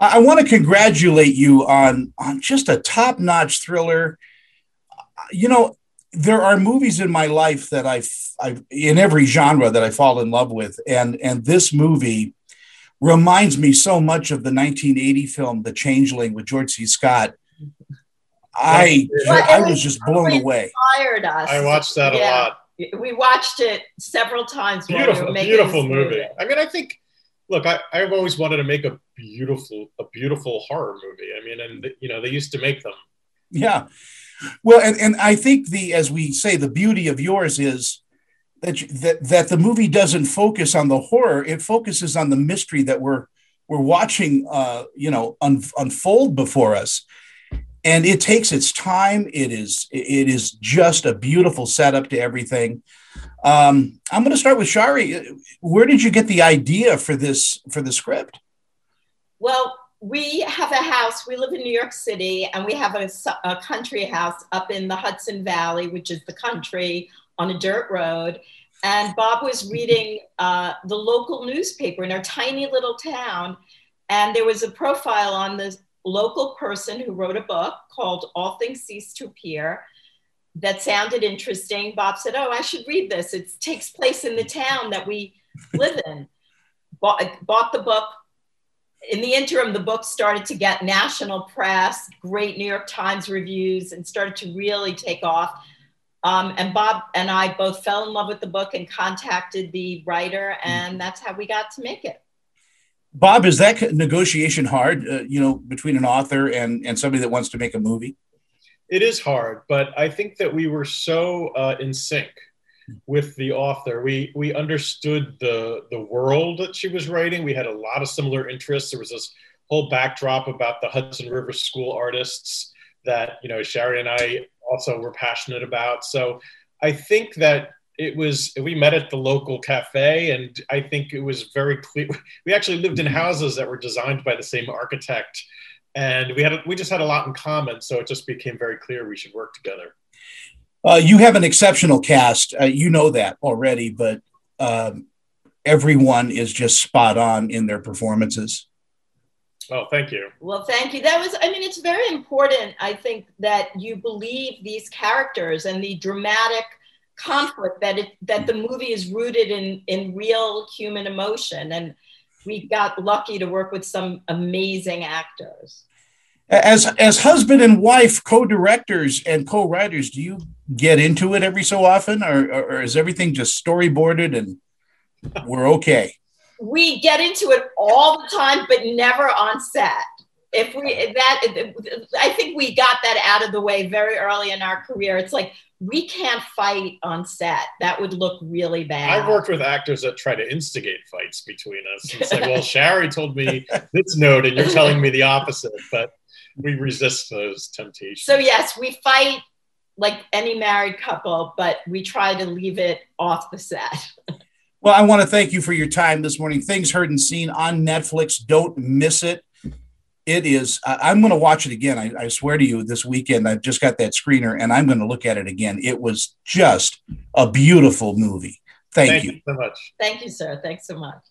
I want to congratulate you on on just a top notch thriller. You know, there are movies in my life that I've, I've in every genre that I fall in love with, and and this movie reminds me so much of the 1980 film The Changeling with George C. Scott. I well, I was just blown away. Inspired us. I watched that yeah. a lot. We watched it several times. Beautiful, we beautiful movie. movie. I mean, I think. Look, I, I've always wanted to make a beautiful, a beautiful horror movie. I mean, and you know, they used to make them. Yeah, well, and, and I think the, as we say, the beauty of yours is that, you, that that the movie doesn't focus on the horror; it focuses on the mystery that we're we're watching, uh, you know, un, unfold before us. And it takes its time. It is it is just a beautiful setup to everything. Um, I'm going to start with Shari. Where did you get the idea for this for the script? Well, we have a house. We live in New York City, and we have a, a, country house up in the Hudson Valley, which is the country on a dirt road. And Bob was reading uh, the local newspaper in our tiny little town, and there was a profile on the local person who wrote a book called All Things Cease to Appear that sounded interesting. Bob said, "Oh, I should read this. It takes place in the town that we live in." bought, bought the book, in the interim, the book started to get national press, great New York Times reviews, and started to really take off. Um, and Bob and I both fell in love with the book and contacted the writer, and that's how we got to make it. Bob, is that negotiation hard? Uh, you know, between an author and and somebody that wants to make a movie. It is hard, but I think that we were so uh, in sync with the author. We we understood the the world that she was writing. We had a lot of similar interests. There was this whole backdrop about the Hudson River School artists that you know Shari and I also were passionate about. So I think that it was we met at the local cafe and i think it was very clear we actually lived in houses that were designed by the same architect and we had we just had a lot in common so it just became very clear we should work together uh, you have an exceptional cast. Uh, you know that already, but um, everyone is just spot on in their performances. Oh, thank you. Well, thank you. That was, I mean, it's very important, I think, that you believe these characters and the dramatic conflict that it, that the movie is rooted in in real human emotion and we got lucky to work with some amazing actors as as husband and wife co-directors and co-writers do you get into it every so often, or, or is everything just storyboarded and we're okay? We get into it all the time, but never on set. If we that, I think we got that out of the way very early in our career. It's like we can't fight on set. That would look really bad. I've worked with actors that try to instigate fights between us. It's like, well, Shari told me this note, and you're telling me the opposite. But we resist those temptations. So yes, we fight like any married couple, but we try to leave it off the set. well, I want to thank you for your time this morning. Things heard and seen on Netflix. Don't miss it. It is. I'm going to watch it again. I, I swear to you, this weekend I've just got that screener, and I'm going to look at it again. It was just a beautiful movie. Thank, thank you. you so much. Thank you, sir. Thanks so much.